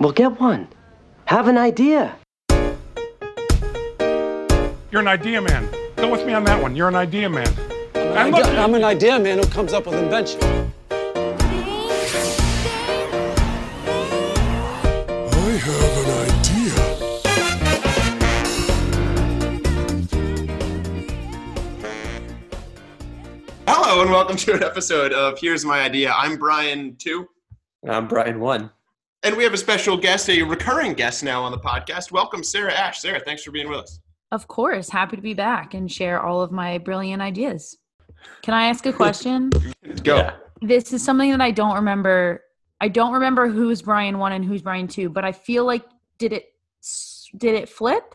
Well, get one. Have an idea. You're an idea man. Go with me on that one. You're an idea man. And look, I'm an idea man who comes up with invention. I have an idea. Hello and welcome to an episode of Here's My Idea. I'm Brian two, I'm Brian one. And we have a special guest, a recurring guest now on the podcast. Welcome, Sarah Ash. Sarah, thanks for being with us. Of course, happy to be back and share all of my brilliant ideas. Can I ask a question? Go. Yeah. this is something that I don't remember. I don't remember who's Brian one and who's Brian two, but I feel like did it did it flip?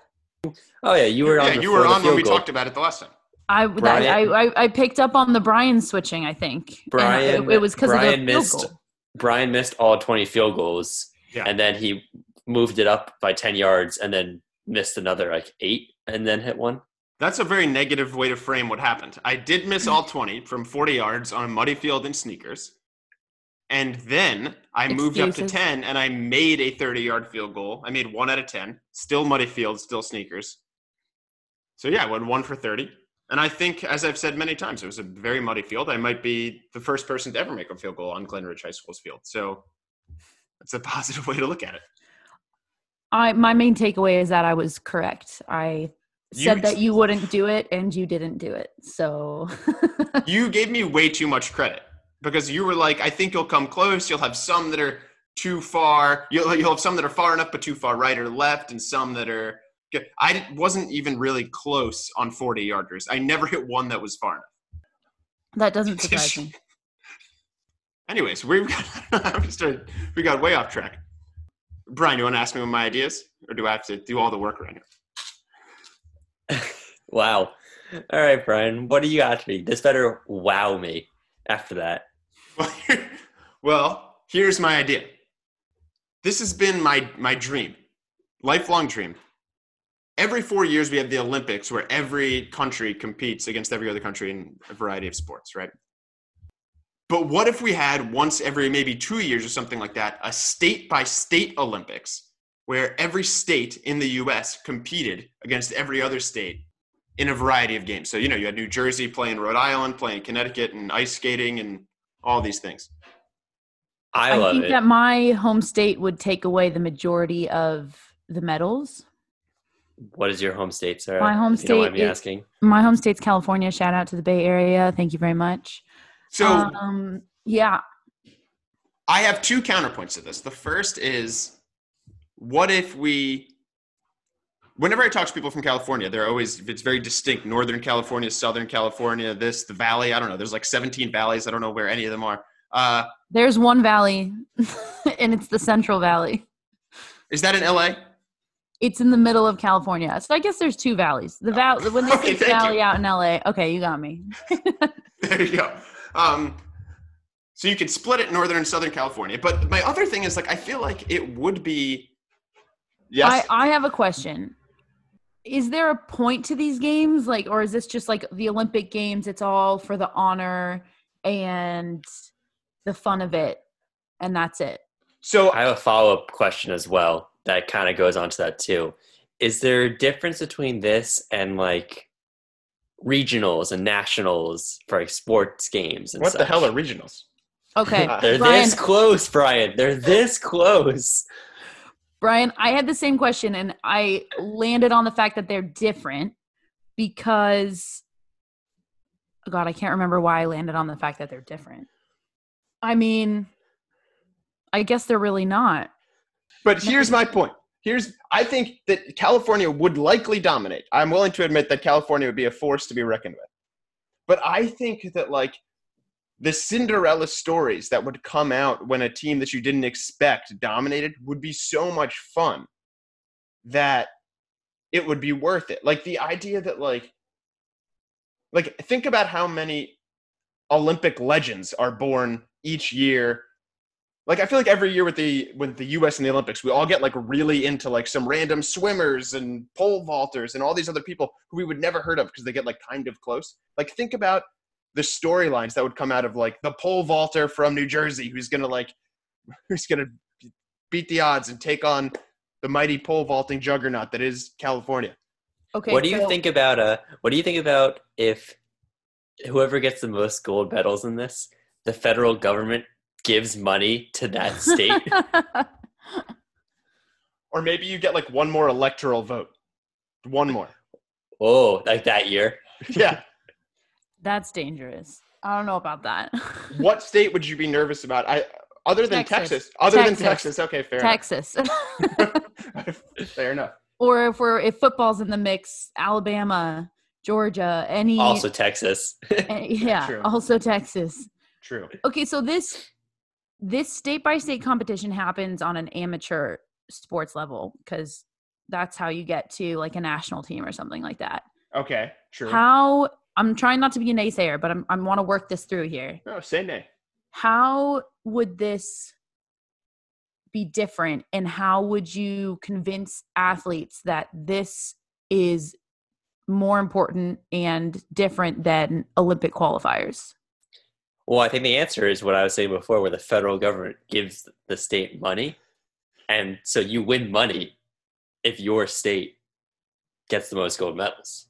Oh yeah, you were on. Yeah, you were on when we goal. talked about it the last time. I that, I, I I picked up on the Brian switching. I think And Brian. it, it was because of the Brian field missed. goal. Brian missed all twenty field goals, Yeah. and then he moved it up by ten yards, and then missed another like eight, and then hit one. That's a very negative way to frame what happened. I did miss all 20 from 40 yards on a muddy field in sneakers. And then I moved up to 10 and I made a 30 yard field goal. I made one out of 10. Still muddy field, still sneakers. So yeah, I went one for 30. And I think, as I've said many times, it was a very muddy field. I might be the first person to ever make a field goal on Glen Ridge High School's field. So that's a positive way to look at it. I my main takeaway is that I was correct. I You- said that you wouldn't do it and you didn't do it. So you gave me way too much credit because you were like, I think you'll come close. You'll have some that are too far. You'll, you'll have some that are far enough but too far right or left, and some that are. Good. I wasn't even really close on 40 yarders. I never hit one that was far enough. that doesn't surprise me. Anyways, we got, I'm started, we got way off track. Brian, you want to ask me what my ideas, or do I have to do all the work right now? Wow. All right, Brian. What do you got to me? This better wow me after that. Well, here's my idea. This has been my my dream, lifelong dream. Every four years, we have the Olympics, where every country competes against every other country in a variety of sports, right? But what if we had once every maybe two years or something like that, a state by state Olympics, where every state in the U.S. competed against every other state in a variety of games. So you know, you had New Jersey playing Rhode Island, playing Connecticut, and ice skating, and all these things. I, I, think it. that my home state would take away the majority of the medals. What is your home state, Sarah? My home if you don't state is- asking. My home state's California. Shout out to the Bay Area. Thank you very much. So um, yeah, I have two counterpoints to this. The first is what if we whenever I talk to people from California, they're always it's very distinct. Northern California, Southern California, this, the valley, I don't know. There's like 17 valleys. I don't know where any of them are. Uh, there's one valley, and it's the Central Valley. is that in LA? It's in the middle of California. So I guess there's two valleys. The valley when they Okay, say valley you. out in LA. Okay, you got me. There you go. Um, so you could split it northern and southern California. But my other thing is like I feel like it would be Yes. I, I have a question. Is there a point to these games? Like, or is this just like the Olympic Games? It's all for the honor and the fun of it, and that's it. so I have a follow up question as well that kind of goes on to that too. Is there a difference between this and like regionals and nationals for like sports games? And what the hell are regionals? Okay, They're Brian. this close, Brian. They're this close. Brian, I had the same question, and I landed on the fact that they're different because, oh God, I can't remember why I landed on the fact that they're different. I mean, I guess they're really not. But here's my point. Here's I think that California would likely dominate. I'm willing to admit that California would be a force to be reckoned with. But I think that like the Cinderella stories that would come out when a team that you didn't expect dominated would be so much fun that it would be worth it. Like the idea that like like think about how many Olympic legends are born each year like I feel like every year with the with the U.S. and the Olympics, we all get like really into like some random swimmers and pole vaulters and all these other people who we would never heard of because they get like kind of close. Like think about the storylines that would come out of like the pole vaulter from New Jersey who's gonna like who's gonna beat the odds and take on the mighty pole vaulting juggernaut that is California. Okay. what do you so- think about uh what do you think about if whoever gets the most gold medals in this, the federal government gives money to that state? Or maybe you get like one more electoral vote. One more. Oh, like that year. Yeah. That's dangerous. I don't know about that. what state would you be nervous about? I other than Texas. Texas. Other than Texas. Texas. Okay, fair Texas. enough. fair enough. or if we're if football's in the mix, Alabama, Georgia, any Also Texas. Eh, any- yeah, True. also Texas. True. Okay, so this this state by state competition happens on an amateur sports level because that's how you get to like a national team or something like that. Okay. True. How I'm trying not to be a naysayer, but I'm I want to work this through here. no, say nay. How would this be different and how would you convince athletes that this is more important and different than Olympic qualifiers? Well, I think the answer is what I was saying before, where the federal government gives the state money. And so you win money if your state gets the most gold medals.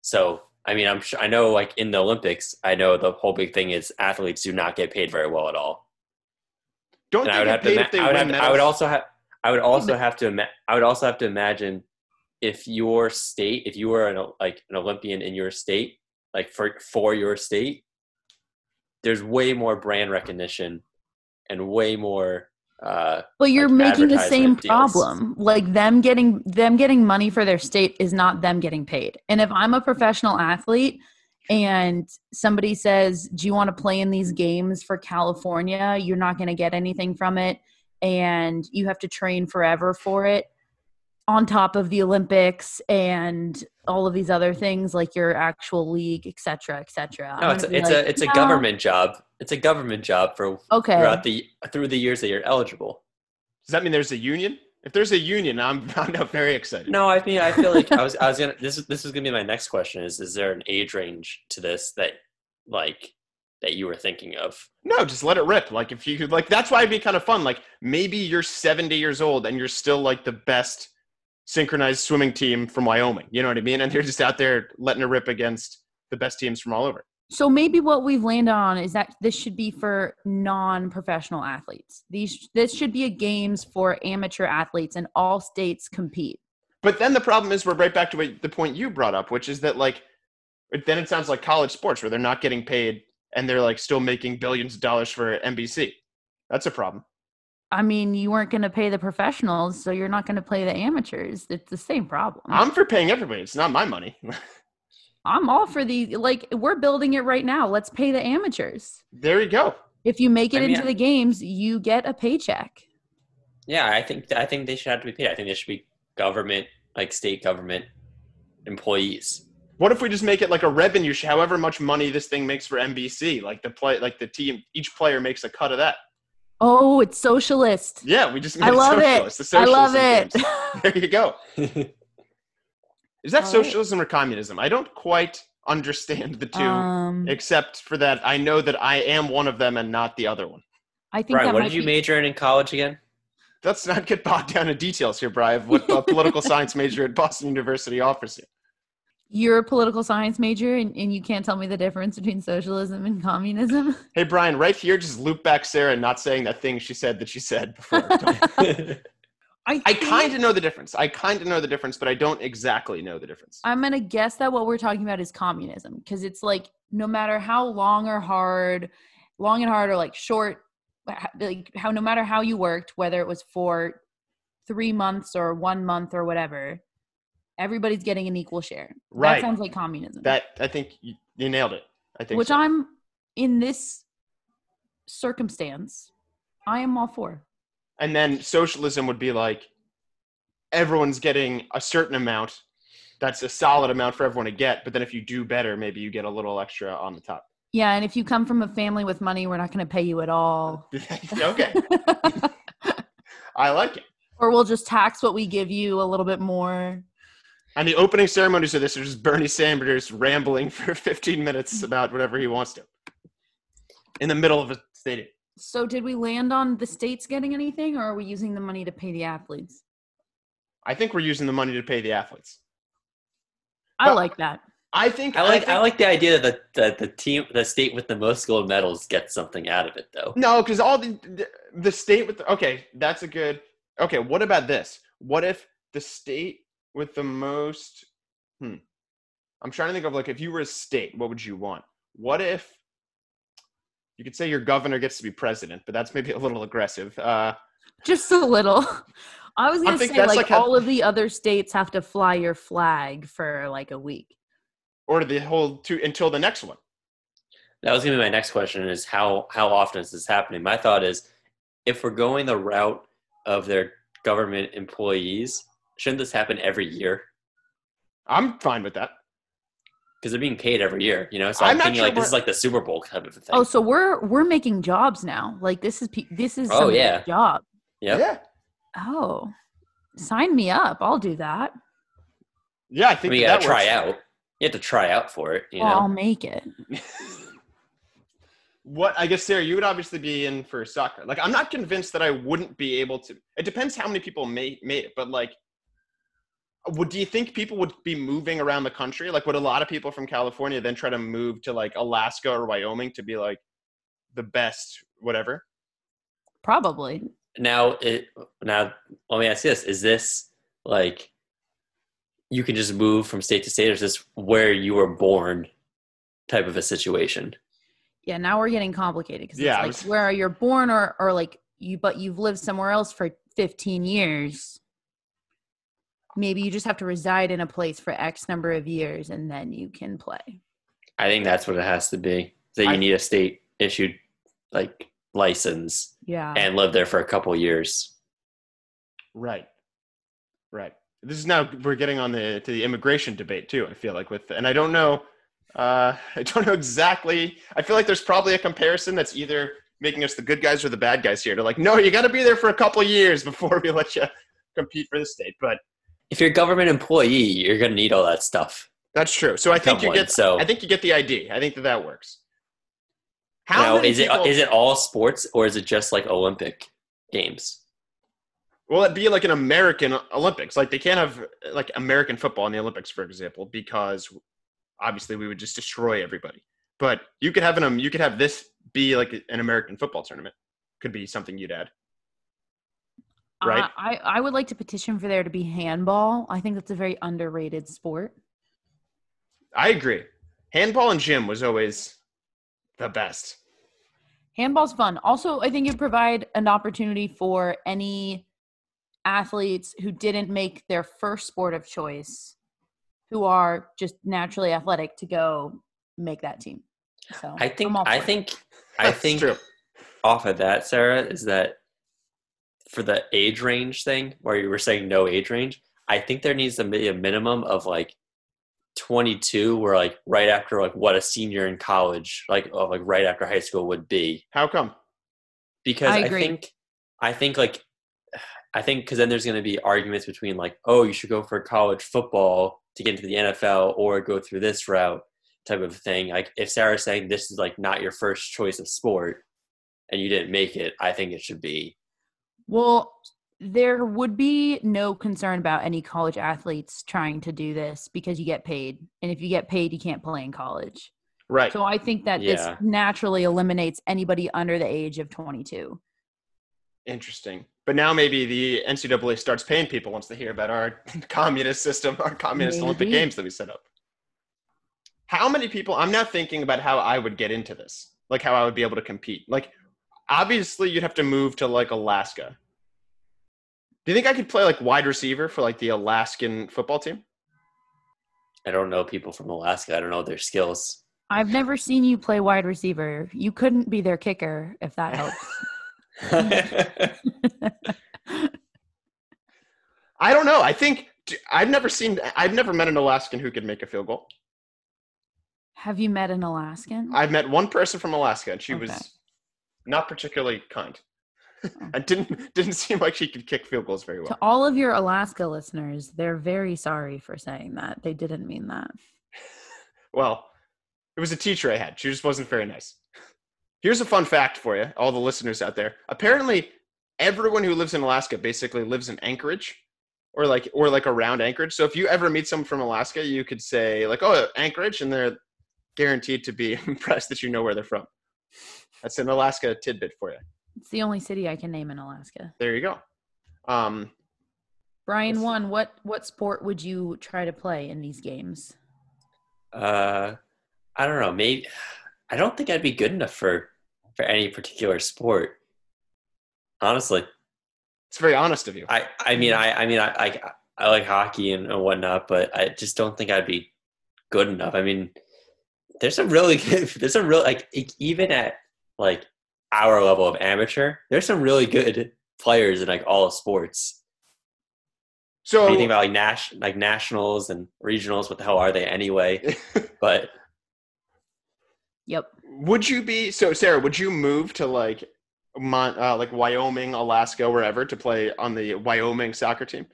So, I mean, I'm sure, I know like in the Olympics, I know the whole big thing is athletes do not get paid very well at all. Don't And they I would get have to, paid ima- if they I would, win have, I would also have, I would also have to, ima- I would also have to imagine if your state, if you were an, like an Olympian in your state, like for, for your state, there's way more brand recognition and way more uh But you're like making the same deals. problem. Like them getting them getting money for their state is not them getting paid. And if I'm a professional athlete and somebody says, "Do you want to play in these games for California?" You're not going to get anything from it and you have to train forever for it on top of the Olympics and all of these other things like your actual league, et cetera, et cetera. no it's a, it's like, a it's a government job it's a government job for Okay. throughout the through the years that you're eligible Does that mean there's a union? If there's a union, I'm I'm not very excited. no i mean i feel like i was i was gonna this is this is gonna be my next question is is there an age range to this that like that you were thinking of No, just let it rip. Like if you could like that's why it'd be kind of fun. Like maybe you're 70 years old and you're still like the best synchronized swimming team from Wyoming. You know what I mean? And they're just out there letting it rip against the best teams from all over. So maybe what we've landed on is that this should be for non-professional athletes. These this should be a games for amateur athletes, and all states compete. But then the problem is we're right back to what, the point you brought up, which is that like then it sounds like college sports where they're not getting paid and they're like still making billions of dollars for NBC. That's a problem. I mean, you weren't going to pay the professionals, so you're not going to play the amateurs. It's the same problem. I'm for paying everybody. It's not my money. I'm all for the like. We're building it right now. Let's pay the amateurs. there you go. If you make it I mean, into the games, you get a paycheck. yeah i think i think they should have to be paid i think they should be government like state government employees What if we just make it like a revenue however much money this thing makes for NBC? Like the play, like the team, each player makes a cut of that. Oh, it's socialist. Yeah, we just made I love socialist. it. The I love it. games. There you go. Is that All right. socialism or communism? I don't quite understand the two, Um, except for that I know that I am one of them and not the other one. I think Brian, what might did you major in in college again Let's not get bogged down in details here, Brian. of What a political science major at Boston University offers you. You're a political science major, and, and you can't tell me the difference between socialism and communism. Hey, Brian, right here, just loop back Sarah not saying that thing she said that she said before. Don't- I kind of know the difference. I kind of know the difference, but I don't exactly know the difference. I'm gonna guess that what we're talking about is communism because it's like no matter how long or hard, long and hard or like short, like how no matter how you worked, whether it was for three months or one month or whatever, everybody's getting an equal share. Right. That sounds like communism. That I think you, you nailed it. I think which so. I'm in this circumstance, I am all for. and then socialism would be like everyone's getting a certain amount. That's a solid amount for everyone to get. But then if you do better, maybe you get a little extra on the top. Yeah, and if you come from a family with money, we're not going to pay you at all. okay, I like it. or we'll just tax what we give you a little bit more. And the opening ceremonies of this are just Bernie Sanders rambling for 15 minutes about whatever he wants to in the middle of a stadium. So did we land on the states getting anything, or are we using the money to pay the athletes? I think we're using the money to pay the athletes. I But- like that. I think I like think, I like the idea that the, that the team the state with the most gold medals gets something out of it though. No, because all the, the the state with the, okay, that's a good. Okay, what about this? What if the state with the most? Hmm. I'm trying to think of like if you were a state, what would you want? What if you could say your governor gets to be president, but that's maybe a little aggressive. Uh, Just a little. I was gonna think say like, like how- all of the other states have to fly your flag for like a week. or the whole two until the next one. That was gonna be my next question: is how how often is this happening? My thought is, if we're going the route of their government employees, shouldn't this happen every year? I'm fine with that. Because they're being paid every year, you know. So I'm I'm, not thinking sure like this is like the Super Bowl type of thing. Oh, so we're we're making jobs now. Like this is pe- this is Oh, yeah. job. yep. Yeah, Oh, sign me up. I'll do that. yeah. I I think mean, you gotta try works. out. You have to try out for it, you Well, I'll make it. what I guess Sarah, you would obviously be in for soccer. Like I'm not convinced that I wouldn't be able to. It depends how many people made made it, but like, would do you think people would be moving around the country? Like, would a lot of people from California then try to move to like Alaska or Wyoming to be like the best whatever? Probably. Now, it now let me ask you this: Is this like you can just move from state to state, or is this where you were born type of a situation? Yeah, now we're getting complicated because Yeah, it's like was- where you're born or or like you but you've lived somewhere else for 15 years. Maybe you just have to reside in a place for X number of years and then you can play. I think that's what it has to be. That you I- need a state issued like license Yeah. and live there for a couple years. Right, right. This is now we're getting on the to the immigration debate too. I feel like with and I don't know, uh, I don't know exactly. I feel like there's probably a comparison that's either making us the good guys or the bad guys here. To like, no, you got to be there for a couple years before we let you compete for the state. But If you're a government employee, you're gonna need all that stuff. that's true. So I think you get. so- I think you get the ID. I think that that works. How now, is it people- is it all sports or is it just like Olympic games? Will it be like an American Olympics? Like they can't have like American football in the Olympics, for example, because obviously we would just destroy everybody. But you could have an um, you could have this be like an American football tournament. Could be something you'd add. Right? Uh, I I would like to petition for there to be handball. I think that's a very underrated sport. I agree. Handball and gym was always the best. Handball's fun. Also, I think it provide an opportunity for any athletes who didn't make their first sport of choice, who are just naturally athletic, to go make that team. So I think I'm all I for it. think I think true. off of that, Sarah, is that for the age range thing where you were saying no age range, I think there needs to be a minimum of like 22 where like right after like what a senior in college like of like right after high school would be How come? because I I, think I think like I think because then there's going to be arguments between like oh you should go for college football to get into the NFL or go through this route type of thing. Like if Sarah's saying this is like not your first choice of sport and you didn't make it, I think it should be Well, there would be no concern about any college athletes trying to do this because you get paid. And if you get paid, you can't play in college. Right. So I think that this naturally eliminates anybody under the age of 22. Interesting. But now maybe the NCAA starts paying people once they hear about our communist system, our communist Olympic Games that we set up. How many people? I'm now thinking about how I would get into this, like how I would be able to compete. Like, obviously, you'd have to move to like Alaska. Do you think I could play like wide receiver for like the Alaskan football team? I don't know people from Alaska. I don't know their skills. I've never seen you play wide receiver. You couldn't be their kicker if that helps. I don't know. I think I've never seen. I've never met an Alaskan who could make a field goal. Have you met an Alaskan? I've met one person from Alaska, and she Okay. was not particularly kind. Oh. and didn't didn't seem like she could kick field goals very well. to all of your Alaska listeners, they're very sorry for saying that. They didn't mean that. Well, it was a teacher I had. She just wasn't very nice. Here's a fun fact for you, all the listeners out there. Apparently, everyone who lives in Alaska basically lives in Anchorage or like or like around Anchorage. So if you ever meet someone from Alaska, you could say like, "Oh, Anchorage," and they're guaranteed to be impressed that you know where they're from. That's an Alaska tidbit for you. It's the only city I can name in Alaska. There you go. Um, Brian, one, what what sport would you try to play in these games? Uh, I don't know. Maybe I don't think I'd be good enough for for any particular sport. Honestly, it's very honest of you. I I mean I I mean I I, I like hockey and, and whatnot, but I just don't think I'd be good enough. I mean, there's some really good. There's some real like e- even at like our level of amateur, there's some really good players in like all sports. So What do you think about like Nash like nationals and regionals? What the hell are they anyway? But Yep. would you be so Sarah? Would you move to like Mon, uh, like Wyoming, Alaska, wherever to play on the Wyoming soccer team?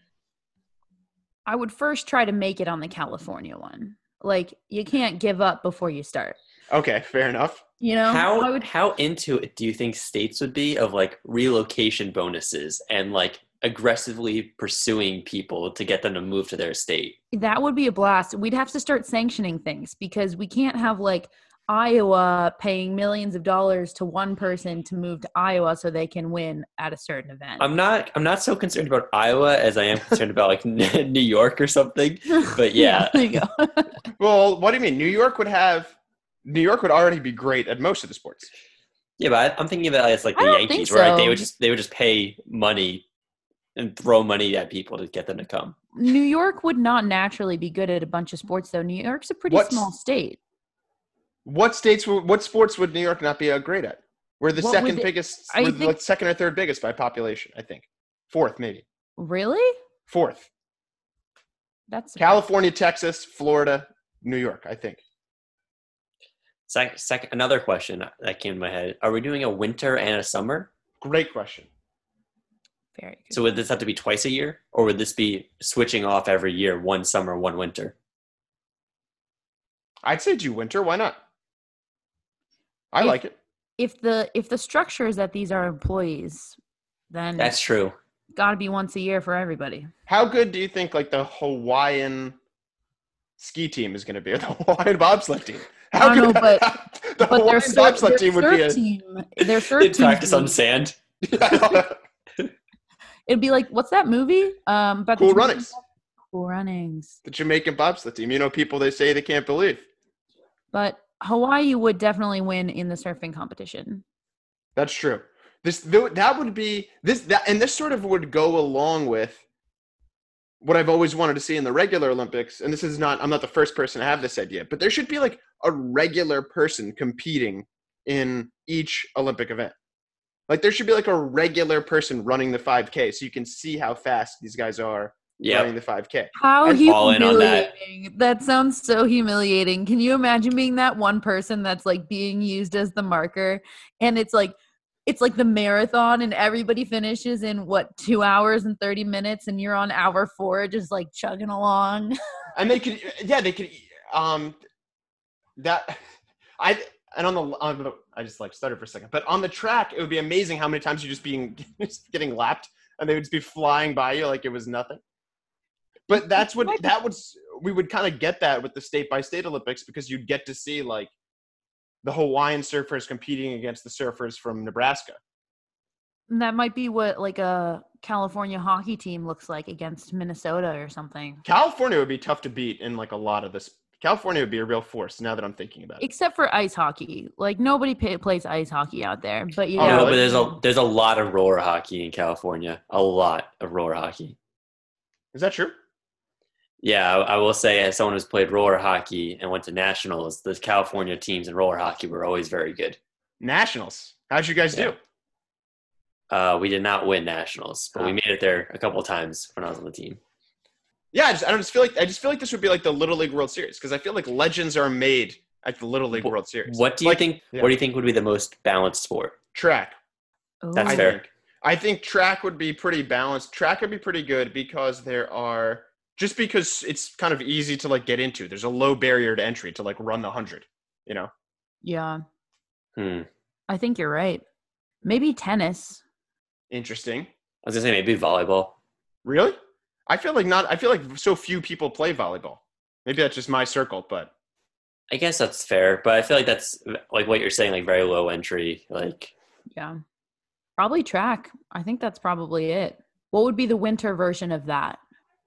I would first try to make it on the California one. Like you can't give up before you start. Okay, fair enough. You know, I how would how into it do you think states would be of like relocation bonuses and like aggressively pursuing people to get them to move to their state? that would be a blast. We'd have to start sanctioning things because we can't have like Iowa paying millions of dollars to one person to move to Iowa so they can win at a certain event. I'm not I'm not so concerned about Iowa as I am concerned about like New York or something. But yeah, there you go. Well, what do you mean? New York would have New York would already be great at most of the sports. yeah, but I, I'm thinking of it as like the don't Yankees, where like, they would just they would just pay money and throw money at people to get them to come. New York would not naturally be good at a bunch of sports, though. New York's a pretty What's- small state. What states? What sports would New York not be uh, great at? We're the What second would- biggest. I We're the, think- like second or third biggest by population. I think fourth, maybe Really? fourth. That's California, Texas, Florida, New York. I think. Sec- second, another question that came to my head: Are we doing a winter and a summer? Great question. very good. So would this have to be twice a year, or would this be switching off every year, one summer, one winter? I'd say do winter. Why not? I If- like it. if the if the structure is that these are employees, then That's true. got to be once a year for everybody. How good do you think like the Hawaiian ski team is going to be, or the Hawaiian bobsled team? How I don't know, but- the But their Hawaiian bobsled their team would be a. team, their surf Did team practice on sand. It'd be like what's that movie? Um, about cool runnings. Cool Runnings. The Jamaican bobsled team. You know, people they say they can't believe. But Hawaii would definitely win in the surfing competition. That's true. This that would be this that and this sort of would go along with what I've always wanted to see in the regular Olympics. And this is not I'm not the first person to have this idea, but there should be like a regular person competing in each Olympic event. Like there should be like a regular person running the 5K so you can see how fast these guys are running the 5K. How I'm all in on that. humiliating. That. sounds so humiliating. Can you imagine being that one person that's like being used as the marker and it's like it's like the marathon and everybody finishes in what 2 hours and 30 minutes and you're on hour 4 just like chugging along. and they could yeah they could um that i and on the on the i just like stuttered for a second but on the track it would be amazing how many times you're just being just getting lapped and they would just be flying by you like it was nothing but that's what that would we would kind of get that with the state by state olympics because you'd get to see like the hawaiian surfers competing against the surfers from nebraska And that might be what like a California hockey team looks like against Minnesota or something. california would be tough to beat in like a lot of this california would be a real force now that i'm thinking about it Except for ice hockey. Like nobody pay, plays ice hockey out there. But Oh, yeah, no, but there's a there's a lot of roller hockey in California. A lot of roller hockey. is that true Yeah, I, I will say, as someone who's played roller hockey and went to nationals, the California teams in roller hockey were always very good. nationals how'd you guys Yeah. do Uh, we did not win nationals, but we Ah. made it there a couple of times when I was on the team. Yeah, I just I don't just feel like I just feel like this would be like the Little League World Series because I feel like legends are made at the Little League World Series. What do you Like, think? yeah. What do you think would be the most balanced sport? track? That's I fair. think. I think track would be pretty balanced. Track would be pretty good because there are just because it's kind of easy to like get into. There's a low barrier to entry to like run the hundred. You know, yeah. Hmm. I think you're right. Maybe tennis. Interesting. I was gonna say maybe volleyball. Really? I feel like not. I feel like so few people play volleyball. Maybe that's just my circle, but I guess that's fair, but I feel like that's like what you're saying, like very low entry. Like Yeah. Probably track. I think that's probably it. What would be the winter version of that?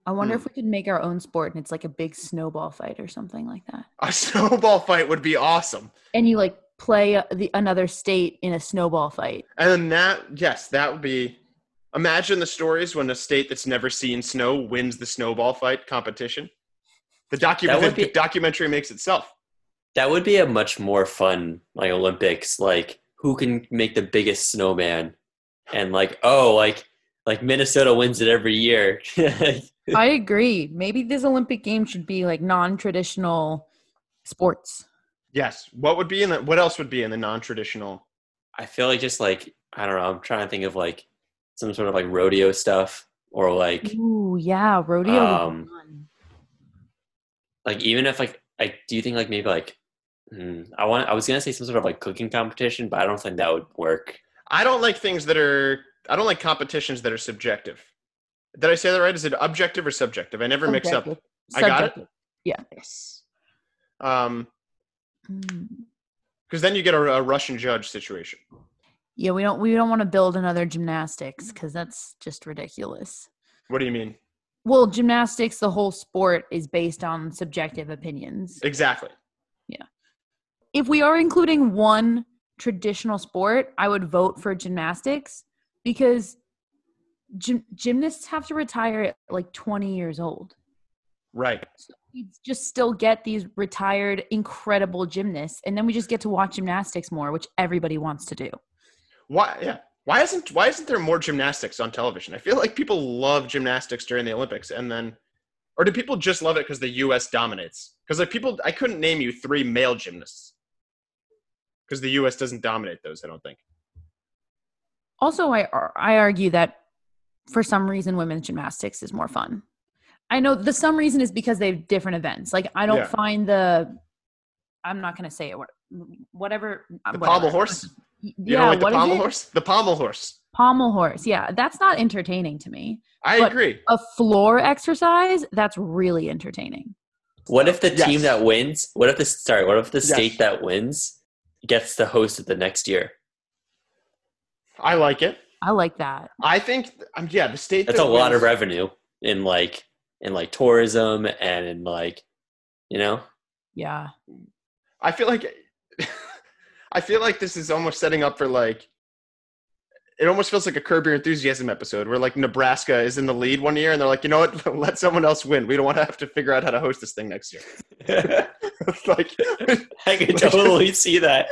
I wonder Hmm. if we could make our own sport and it's like a big snowball fight or something like that. a snowball fight would be awesome. And you like play uh, the another state in a snowball fight. And then that, yes, that would be. Imagine the stories when a state that's never seen snow wins the snowball fight competition. The, docu- That the be- documentary makes itself. that would be a much more fun like Olympics. Like who can make the biggest snowman, and like oh like like Minnesota wins it every year. I agree. Maybe this Olympic game should be like non-traditional sports. Yes. What would be in the? What else would be in the non-traditional? I feel like just like I don't know. I'm trying to think of like some sort of like rodeo stuff or like Ooh, yeah, rodeo. Um, like even if like I do you think like maybe like hmm, I want I was gonna say some sort of like cooking competition, but I don't think that would work. I don't like things that are. I don't like competitions that are subjective. Did I say that right? Is it objective or subjective? I never mix up. Subjective. I got it? Yeah. Yes. Um, Mm. because then you get a, a Russian judge situation. Yeah, we don't we don't want to build another gymnastics mm. because that's just ridiculous. What do you mean? Well, gymnastics, the whole sport is based on subjective opinions. Exactly. Yeah. If we are including one traditional sport, I would vote for gymnastics because gym- gymnasts have to retire at like 20 years old. Right. We just still get these retired, incredible gymnasts, and then we just get to watch gymnastics more, which everybody wants to do. Why? Yeah. Why isn't Why isn't there more gymnastics on television? I feel like people love gymnastics during the Olympics, and then, or do people just love it because the U.S. dominates? Because like people, I couldn't name you three male gymnasts because the U.S. doesn't dominate those. I don't think. Also, I I argue that for some reason women's gymnastics is more fun. I know the some reason is because they have different events. Like I don't Yeah. find the I'm not going to say it. Whatever. The whatever. pommel horse. Y- You yeah, don't like the what is pommel it? horse? The pommel horse. Pommel horse. Yeah, that's not entertaining to me. I But- agree. A floor exercise that's really entertaining. What if the Yes. team that wins? What if the sorry? What if the Yes. state that wins gets to host it the next year? I like it. I like that. I think. Um, yeah, the state. That's that a lot of revenue in like in like tourism and in like you know. Yeah. I feel like I feel like this is almost setting up for like it almost feels like a Curb Your Enthusiasm episode where like Nebraska is in the lead one year and they're like, you know what, let someone else win. We don't want to have to figure out how to host this thing next year. Like I could totally see that.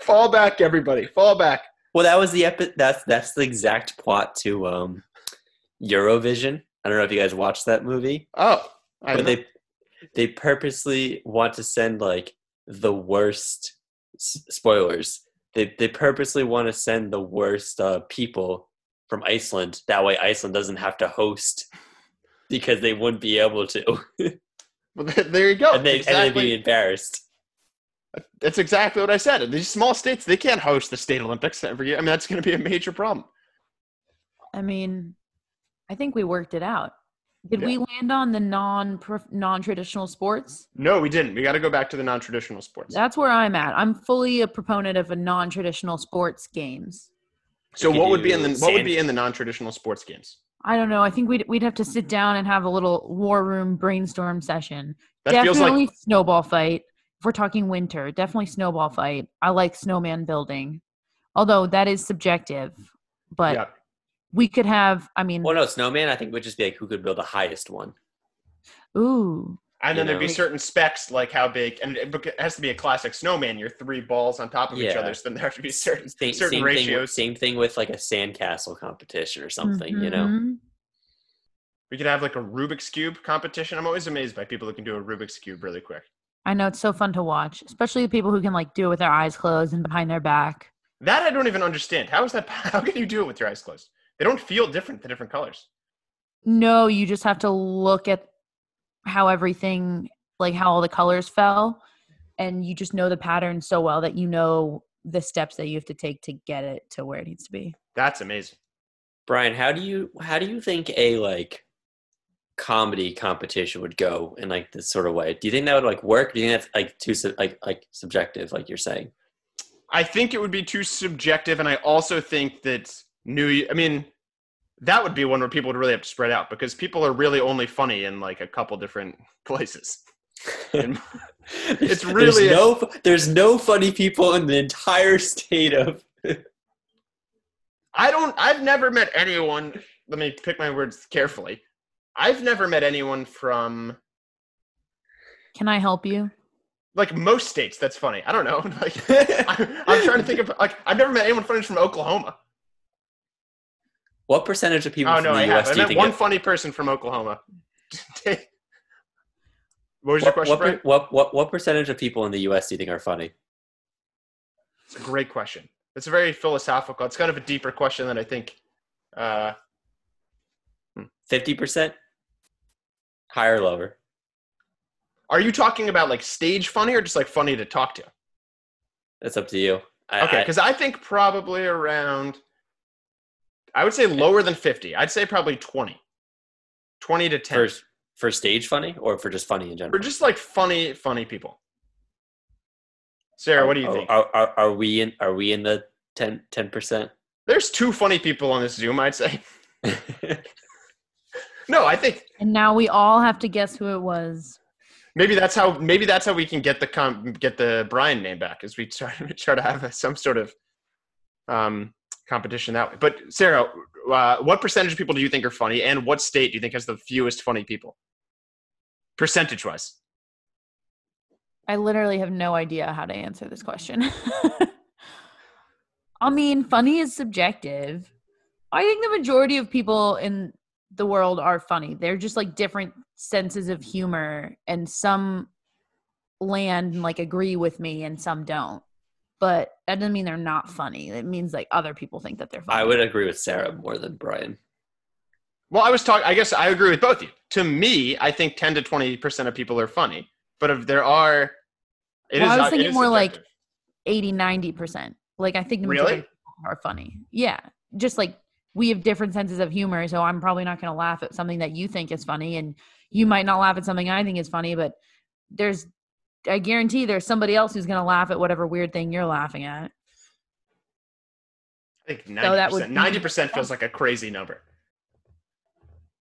fall back, everybody, fall back. Well, that was the epi- that's that's the exact plot to um Eurovision. I don't know if you guys watched that movie, Oh, I but know. they they purposely want to send like the worst s- spoilers. They they purposely want to send the worst uh, people from Iceland. That way, Iceland doesn't have to host because they wouldn't be able to, Well, there you go. and they and they'd be embarrassed. That's exactly what I said. These small states, they can't host the state Olympics every year. I mean, that's going to be a major problem. I mean, I think we worked it out. Did Yeah. we land on the non non traditional sports? No, we didn't. We got to go back to the non-traditional sports. That's where I'm at. I'm fully a proponent of a non traditional sports games. So what would be in the do what would be in the non-traditional sports games? I don't know. I think we'd we'd have to sit down and have a little war room brainstorm session. That feels definitely like snowball fight. If we're talking winter, definitely snowball fight. I like snowman building, although that is subjective. But yeah. We could have. I mean, Well, no, snowman. I think would just be like who could build the highest one. ooh, And then you there'd be certain specs like how big, and it has to be a classic snowman. You're three balls on top of each other, so then there have to be certain Same, certain same thing. with- ratios. Same thing with like a sandcastle competition or something. You know. mhm. We could have like a Rubik's cube competition. I'm always amazed by people who can do a Rubik's cube really quick. I know it's so fun to watch, especially the people who can like do it with their eyes closed and behind their back. That I don't even understand. How is that? How can you do it with your eyes closed? They don't feel different. The different colors. No, you just have to look at how everything, like how all the colors fell, and you just know the pattern so well that you know the steps that you have to take to get it to where it needs to be. That's amazing. Brian, how do you how do you think a like comedy competition would go in like this sort of way? Do you think that would like work? Do you think that's like too like like subjective, like you're saying? I think it would be too subjective, and I also think that New. I mean, that would be one where people would really have to spread out because people are really only funny in like a couple different places. It's really there's no there's no funny people in the entire state of I don't. I've never met anyone. Let me pick my words carefully. I've never met anyone from Can I help you? like most states that's funny. I don't know. Like I, I'm trying to think of like I've never met anyone funny from Oklahoma. What percentage of people Oh from no, the I US have. I do you met think one funny person from Oklahoma. what was your what, question, what, what, what what percentage of people in the US do you think are funny? It's a great question. It's a very philosophical. It's kind of a deeper question than I think. Uh, Fifty percent? Higher or lower? are you talking about like stage funny or just like funny to talk to? That's up to you. I, Okay, I- because I think probably around. I would say lower than fifty. I'd say probably twenty. Twenty to ten. for for stage funny or for just funny in general? For just like funny, funny people. Sarah, what do you are, think? Are, are, are we in are we in the 10 percent? There's two funny people on this Zoom. I'd say. No, I think And now we all have to guess who it was. maybe that's how maybe that's how we can get the com- get the Brian name back as we try, to try to have some sort of um, competition that way. But Sarah, uh, what percentage of people do you think are funny, and what state do you think has the fewest funny people, percentage wise? I literally have no idea how to answer this question. I mean, funny is subjective. I think the majority of people in the world are funny. They're just like different senses of humor, and some land and like agree with me, and some don't. But that doesn't mean they're not funny. It means like other people think that they're funny. I would agree with Sarah more than Brian. Well, I was talking. I guess I agree with both of you. To me, I think ten to twenty percent of people are funny, but if there are, it is. Well, I was it thinking is more like subjective. 80 90% like i think the Really? majority of people are funny yeah just like we have different senses of humor so i'm probably not going to laugh at something that you think is funny and you might not laugh at something i think is funny but there's i guarantee there's somebody else who's going to laugh at whatever weird thing you're laughing at I think So that would ninety percent. be- Ninety percent feels like a crazy number.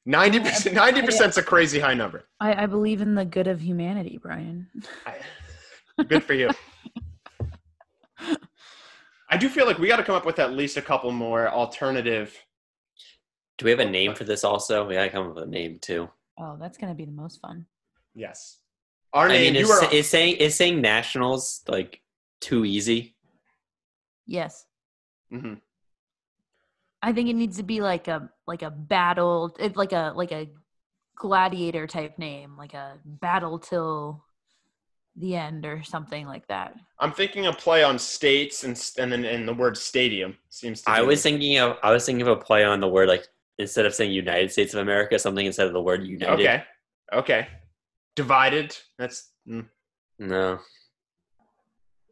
Ninety percent. Ninety percent is a crazy high number. I, I believe in the good of humanity brian I- Good for you. I do feel like we got to come up with at least a couple more alternative. Do we have a oh, name for this also? We gotta come up with a name too. oh that's going to be the most fun Yes. Our I name. mean, you is, are. is saying is saying nationals like too easy? yes Mhm. I think it needs to be like a like a battle, it, like a like a gladiator type name, like a battle till the end or something like that. I'm thinking a play on states and and then and the word stadium seems to. I be- was thinking of I was thinking of a play on the word like instead of saying United States of America, something instead of the word United. Okay. Okay. Divided. That's. mm. No.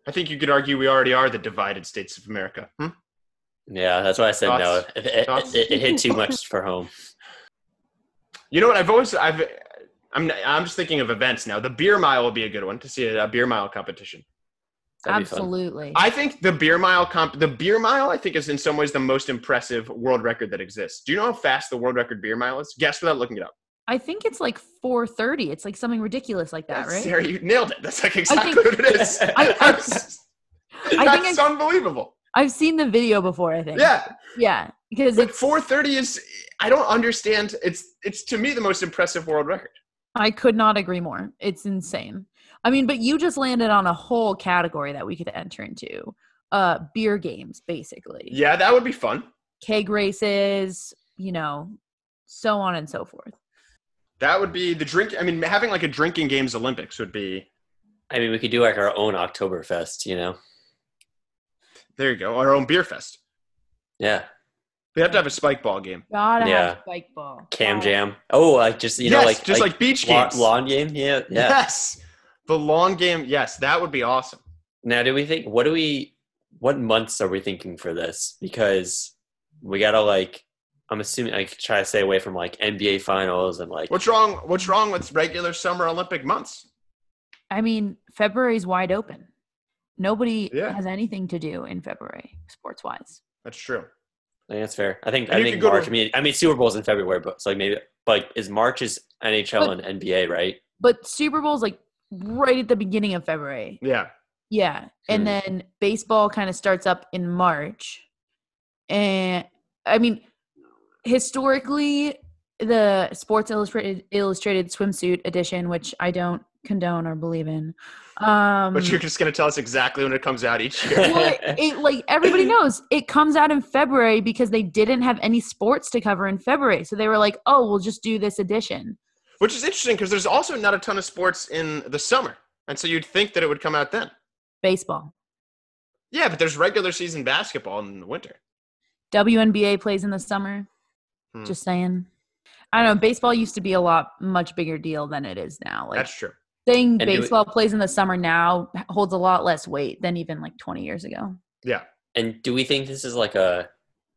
I think you could argue we already are the divided states of America. Hmm? Yeah, that's why I said no. It, it, it, it hit too much for home. You know what? I've always I've I'm I'm just thinking of events now. The beer mile will be a good one to see a, a beer mile competition. That'd. Absolutely. I think the beer mile comp the beer mile I think is in some ways the most impressive world record that exists. Do you know how fast the world record beer mile is? Guess without looking it up. I think it's like 4:30. It's like something ridiculous like that, right? Sarah, you nailed it. That's like exactly think- what it is. I- I- That's, I think unbelievable. I've seen the video before. I think. Yeah, Yeah, because but it's 430 is I don't understand. It's it's to me the most impressive world record. I could not agree more. It's insane. I mean, but you just landed on a whole category that we could enter into. Uh beer games basically. Yeah, that would be fun. Keg races, you know, so on and so forth. That would be the drink. I mean, having like a drinking games Olympics would be. I mean, we could do like our own Oktoberfest, you know? There you go. Our own beer fest. Yeah. We have to have a spike ball game. Gotta Yeah. have spike ball. Cam Gotta- jam. Oh, like just you yes, know, like just like, beach lawn, games. lawn game. Yeah, yeah. Yes, the long game. Yes, that would be awesome. Now, do we think? What do we? what months are we thinking for this? Because we gotta like, I'm assuming I could try to stay away from like NBA finals and like. What's wrong? What's wrong with regular summer Olympic months? I mean, February's wide open. Nobody Yeah. has anything to do in February, sports wise. That's true. I think that's fair. I think And I think could go to- March. I mean, I mean Super Bowl's in February, but it's like maybe like is March is NHL But- and NBA, right? But Super Bowl's like right at the beginning of February. Yeah. Yeah. Hmm. And then baseball kind of starts up in March. And I mean, historically, the Sports Illustrated Illustrated swimsuit edition, which I don't condone or believe in. Um But you're just gonna tell us exactly when it comes out each year. well, it, it like everybody knows it comes out in February because they didn't have any sports to cover in February. So they were like, "Oh, we'll just do this edition." Which is interesting because there's also not a ton of sports in the summer. And so you'd think that it would come out then. Baseball. Yeah, but there's regular season basketball in the winter. WNBA plays in the summer. Hmm. Just saying. I don't know. Baseball used to be a lot much bigger deal than it is now. Like That's true. saying And do it- baseball plays in the summer now holds a lot less weight than even like 20 years ago. Yeah. And do we think this is like a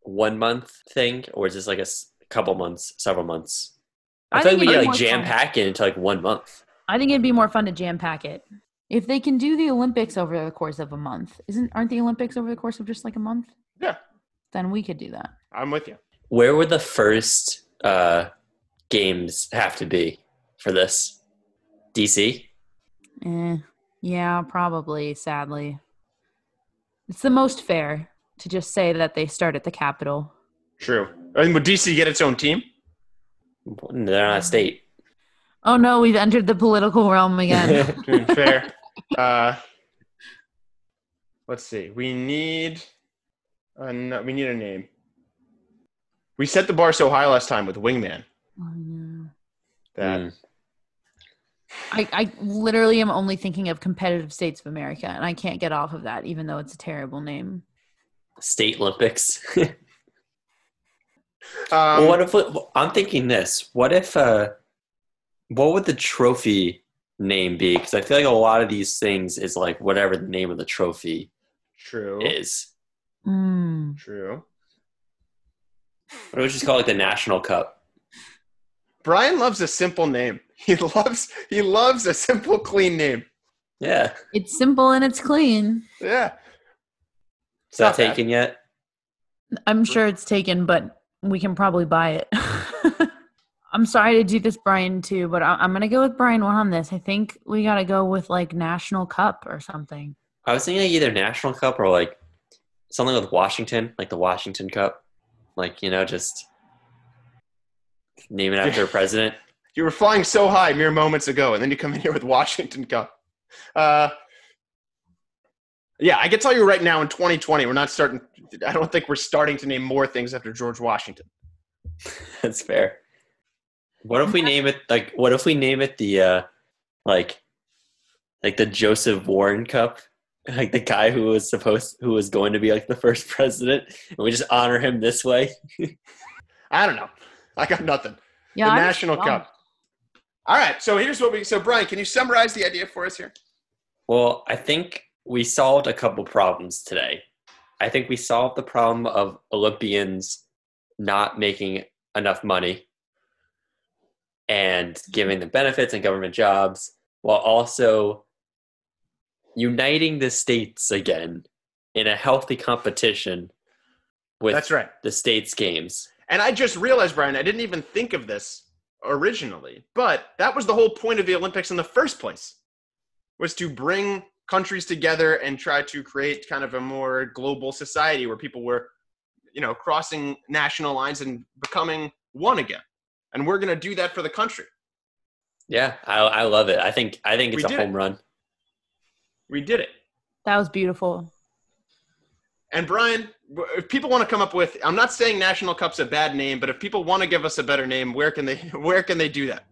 one month thing, or is this like a s- couple months, several months? I, I feel like think we it'd like be more jam fun. pack it into like one month. I think it'd be more fun to jam pack it. If they can do the Olympics over the course of a month, isn't aren't the Olympics over the course of just like a month? Yeah. Then we could do that. I'm with you. Where would the first uh, games have to be for this? DC. Eh, yeah, probably, sadly. It's the most fair to just say that they start at the Capitol. True. I mean, would DC get its own team? They're not a state. Oh no, we've entered the political realm again. Fair. uh, let's see. We need. Uh, no, we need a name. We set the bar so high last time with Wingman Oh, no. that Mm. I, I literally am only thinking of competitive states of America, and I can't get off of that, even though it's a terrible name. State Olympics. um, well, what if I'm thinking this? What if uh, what would the trophy name be? Because I feel like a lot of these things is like whatever the name of the trophy true. is. Mm. True. What would we just call it? The National Cup. Brian loves a simple name. He loves he loves a simple, clean name. Yeah. It's simple and it's clean. Yeah. Is that Not bad. taken yet? I'm sure it's taken, but we can probably buy it. I'm sorry to do this, Brian, too, but I- I'm going to go with Brian one on this. I think we got to go with like National Cup or something. I was thinking like either National Cup or like something with Washington, like the Washington Cup. Like, you know, just name it after a president. You were flying so high mere moments ago, and then you come in here with Washington Cup. Uh, yeah, I can tell you right now in 2020, we're not starting. I don't think we're starting to name more things after George Washington. That's fair. What if we name it like what if we name it the uh like like the Joseph Warren Cup? Like the guy who was supposed who was going to be like the first president and we just honor him this way. I don't know. I got nothing. Yeah, the I'm National stumped. Cup. All right, so here's what we. So Brian, can you summarize the idea for us here? Well, I think we solved a couple problems today. I think we solved the problem of Olympians not making enough money and giving them benefits and government jobs while also uniting the states again in a healthy competition with That's right. the states games. And I just realized, Brian, I didn't even think of this originally, but that was the whole point of the Olympics in the first place, was to bring countries together and try to create kind of a more global society where people were, you know, crossing national lines and becoming one again. And we're going to do that for the country. Yeah, I, I love it. I think I think it's We a did it. home run. We did it. That was beautiful. And Brian, if people want to come up with, I'm not saying National Cup's a bad name, but if people want to give us a better name, where can they where can they do that?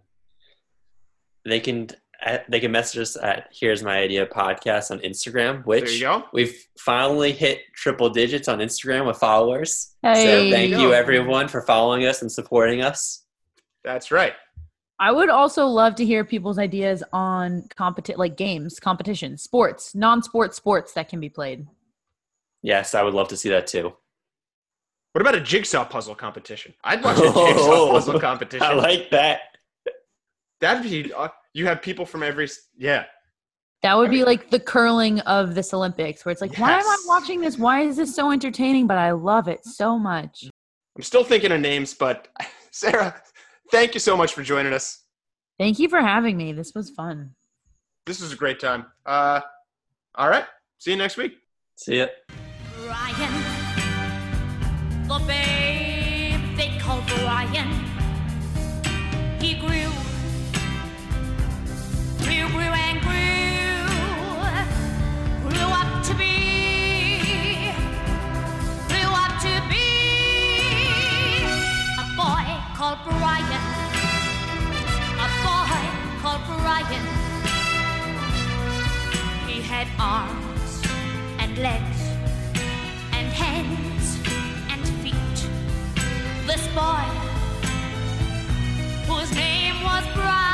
they can uh, they can message us at here's my idea podcast on instagram which There you go. we've finally hit triple digits on instagram with followers so thank you you everyone for following us and supporting us That's right. I would also love to hear people's ideas on competi- like games, competitions, sports, non-sport sports that can be played. Yes, I would love to see that too. What about a jigsaw puzzle competition? I'd watch a jigsaw puzzle competition. I like that. That'd be. Uh, you have people from every. Yeah. That would be like the curling of this Olympics, where it's like, why am I watching this? Why is this so entertaining? But I love it so much. I'm still thinking of names, but Sarah, thank you so much for joining us. Thank you for having me. This was fun. This was a great time. Uh, all right. See you next week. See ya. Brian, the babe they call Brian. He grew, grew, had arms and legs and hands and feet. This boy, whose name was Brian.